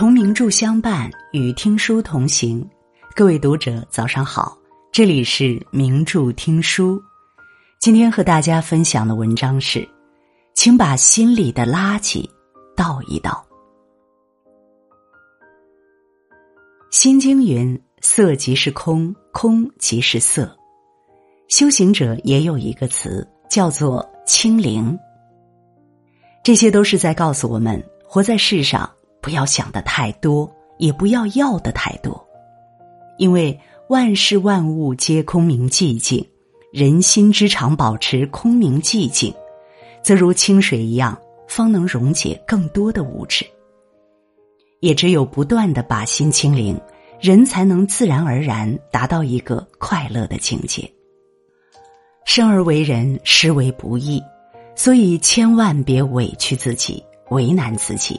同名著相伴，与听书同行。各位读者，早上好，这里是名著听书。今天和大家分享的文章是：请把心里的垃圾倒一倒。心经云：“色即是空，空即是色。”修行者也有一个词，叫做清零。这些都是在告诉我们，活在世上。不要想的太多，也不要要的太多，因为万事万物皆空明寂静，人心之常保持空明寂静，则如清水一样，方能溶解更多的物质。也只有不断的把心清零，人才能自然而然达到一个快乐的境界。生而为人，实为不易，所以千万别委屈自己，为难自己。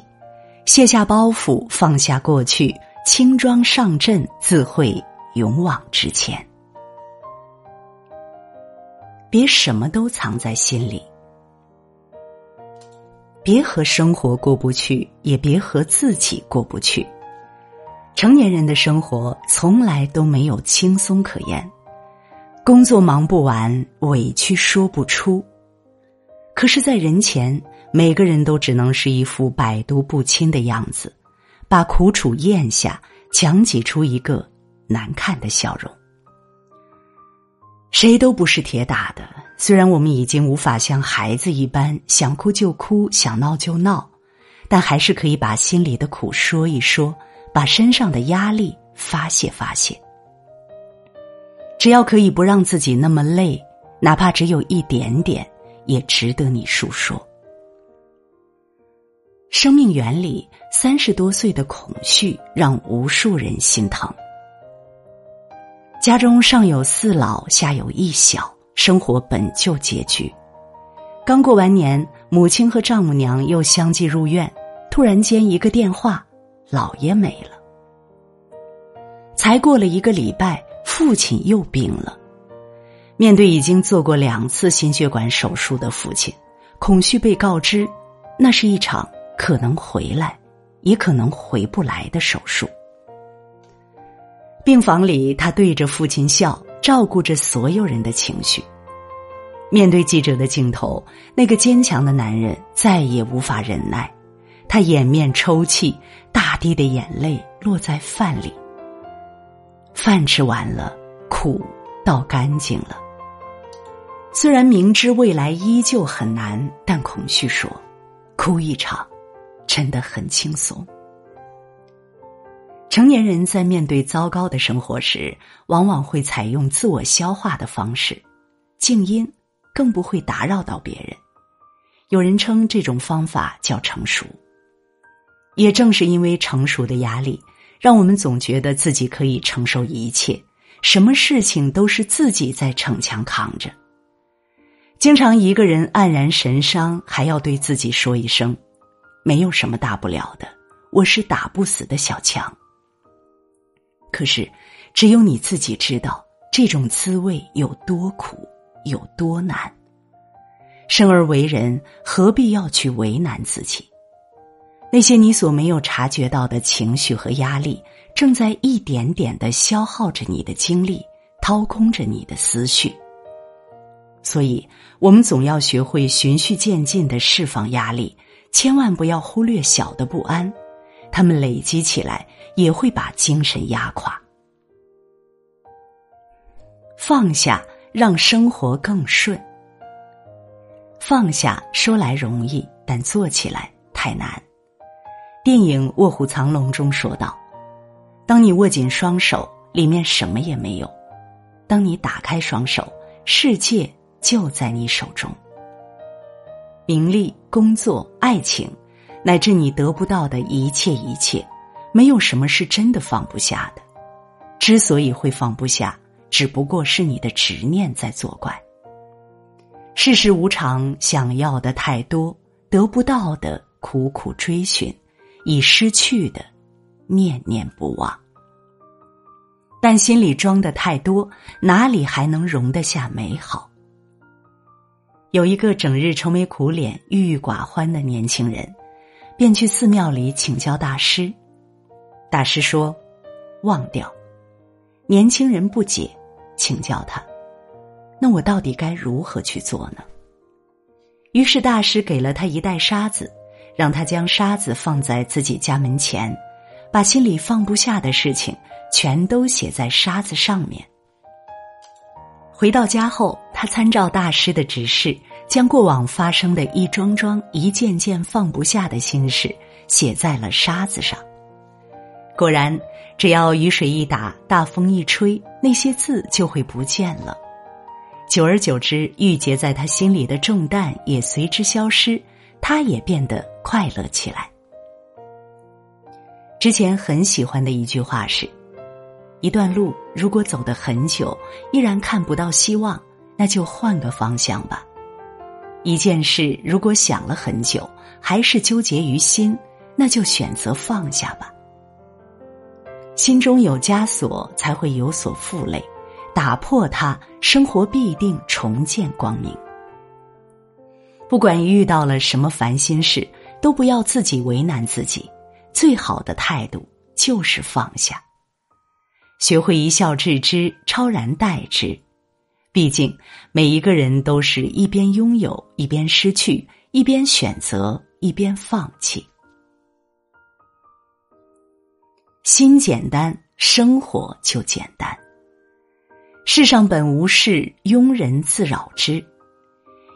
卸下包袱，放下过去，轻装上阵，自会勇往直前。别什么都藏在心里，别和生活过不去，也别和自己过不去。成年人的生活从来都没有轻松可言，工作忙不完，委屈说不出。可是，在人前。每个人都只能是一副百毒不侵的样子，把苦楚咽下，强挤出一个难看的笑容。谁都不是铁打的，虽然我们已经无法像孩子一般想哭就哭，想闹就闹，但还是可以把心里的苦说一说，把身上的压力发泄发泄。只要可以不让自己那么累，哪怕只有一点点，也值得你诉说。生命原理，三十多岁的恐惧让无数人心疼。家中上有四老，下有一小，生活本就拮据。刚过完年，母亲和丈母娘又相继入院，突然间一个电话，姥爷没了。才过了一个礼拜，父亲又病了。面对已经做过两次心血管手术的父亲，恐惧被告知，那是一场。可能回来，也可能回不来的手术。病房里，他对着父亲笑，照顾着所有人的情绪。面对记者的镜头，那个坚强的男人再也无法忍耐，他掩面抽泣，大滴的眼泪落在饭里。饭吃完了，苦倒干净了。虽然明知未来依旧很难，但孔旭说：“哭一场。”真的很轻松。成年人在面对糟糕的生活时，往往会采用自我消化的方式，静音，更不会打扰到别人。有人称这种方法叫成熟。也正是因为成熟的压力，让我们总觉得自己可以承受一切，什么事情都是自己在逞强扛着。经常一个人黯然神伤，还要对自己说一声。没有什么大不了的，我是打不死的小强。可是，只有你自己知道这种滋味有多苦，有多难。生而为人，何必要去为难自己？那些你所没有察觉到的情绪和压力，正在一点点的消耗着你的精力，掏空着你的思绪。所以，我们总要学会循序渐进的释放压力。千万不要忽略小的不安，他们累积起来也会把精神压垮。放下，让生活更顺。放下说来容易，但做起来太难。电影《卧虎藏龙》中说道：“当你握紧双手，里面什么也没有；当你打开双手，世界就在你手中。”名利、工作、爱情，乃至你得不到的一切一切，没有什么是真的放不下的。之所以会放不下，只不过是你的执念在作怪。世事无常，想要的太多，得不到的苦苦追寻，已失去的念念不忘。但心里装的太多，哪里还能容得下美好？有一个整日愁眉苦脸、郁郁寡欢的年轻人，便去寺庙里请教大师：“大师说：“忘掉。”年轻人不解，请教他：“那我到底该如何去做呢？”于是大师给了他一袋沙子，让他将沙子放在自己家门前，把心里放不下的事情全都写在沙子上面。回到家后，他参照大师的指示，将过往发生的一桩桩、一件件放不下的心事写在了沙子上。果然，只要雨水一打，大风一吹，那些字就会不见了。久而久之，郁结在他心里的重担也随之消失，他也变得快乐起来。之前很喜欢的一句话是。一段路如果走得很久，依然看不到希望，那就换个方向吧。一件事如果想了很久，还是纠结于心，那就选择放下吧。心中有枷锁，才会有所负累，打破它，生活必定重见光明。不管遇到了什么烦心事，都不要自己为难自己，最好的态度就是放下。学会一笑置之，超然待之。毕竟，每一个人都是一边拥有，一边失去；一边选择，一边放弃。心简单，生活就简单。世上本无事，庸人自扰之。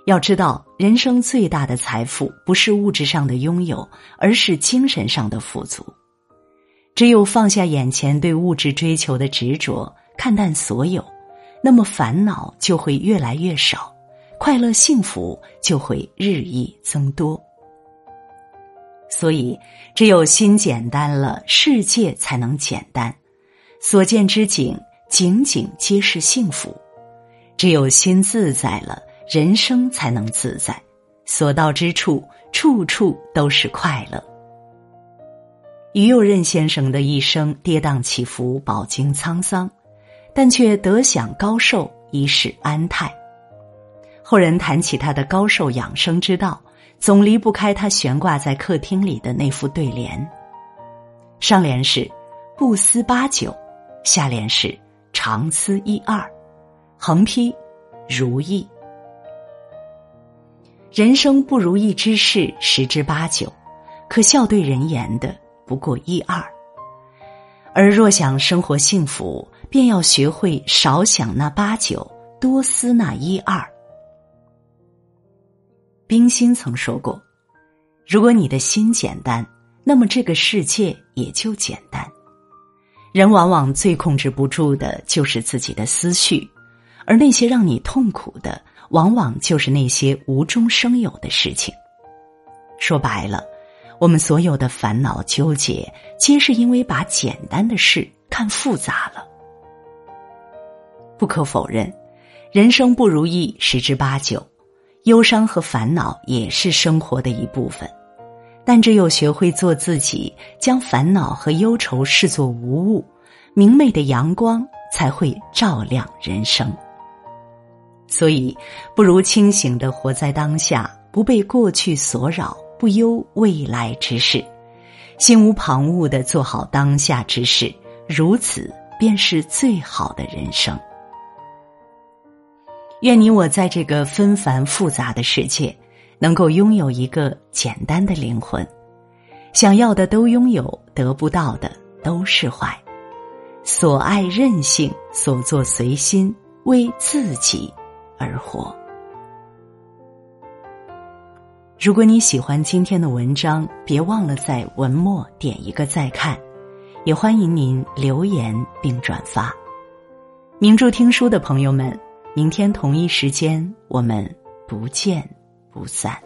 要知道，人生最大的财富不是物质上的拥有，而是精神上的富足。只有放下眼前对物质追求的执着，看淡所有，那么烦恼就会越来越少，快乐幸福就会日益增多。所以，只有心简单了，世界才能简单；所见之景，景景皆是幸福。只有心自在了，人生才能自在；所到之处，处处都是快乐。于右任先生的一生跌宕起伏，饱经沧桑，但却得享高寿，一世安泰。后人谈起他的高寿养生之道，总离不开他悬挂在客厅里的那副对联。上联是“不思八九”，下联是“常思一二”，横批“如意”。人生不如意之事十之八九，可笑对人言的。不过一二，而若想生活幸福，便要学会少想那八九，多思那一二。冰心曾说过：“如果你的心简单，那么这个世界也就简单。”人往往最控制不住的就是自己的思绪，而那些让你痛苦的，往往就是那些无中生有的事情。说白了。我们所有的烦恼纠结，皆是因为把简单的事看复杂了。不可否认，人生不如意十之八九，忧伤和烦恼也是生活的一部分。但只有学会做自己，将烦恼和忧愁视作无物，明媚的阳光才会照亮人生。所以，不如清醒的活在当下，不被过去所扰。不忧未来之事，心无旁骛的做好当下之事，如此便是最好的人生。愿你我在这个纷繁复杂的世界，能够拥有一个简单的灵魂，想要的都拥有，得不到的都释怀。所爱任性，所作随心，为自己而活。如果你喜欢今天的文章，别忘了在文末点一个再看，也欢迎您留言并转发。名著听书的朋友们，明天同一时间我们不见不散。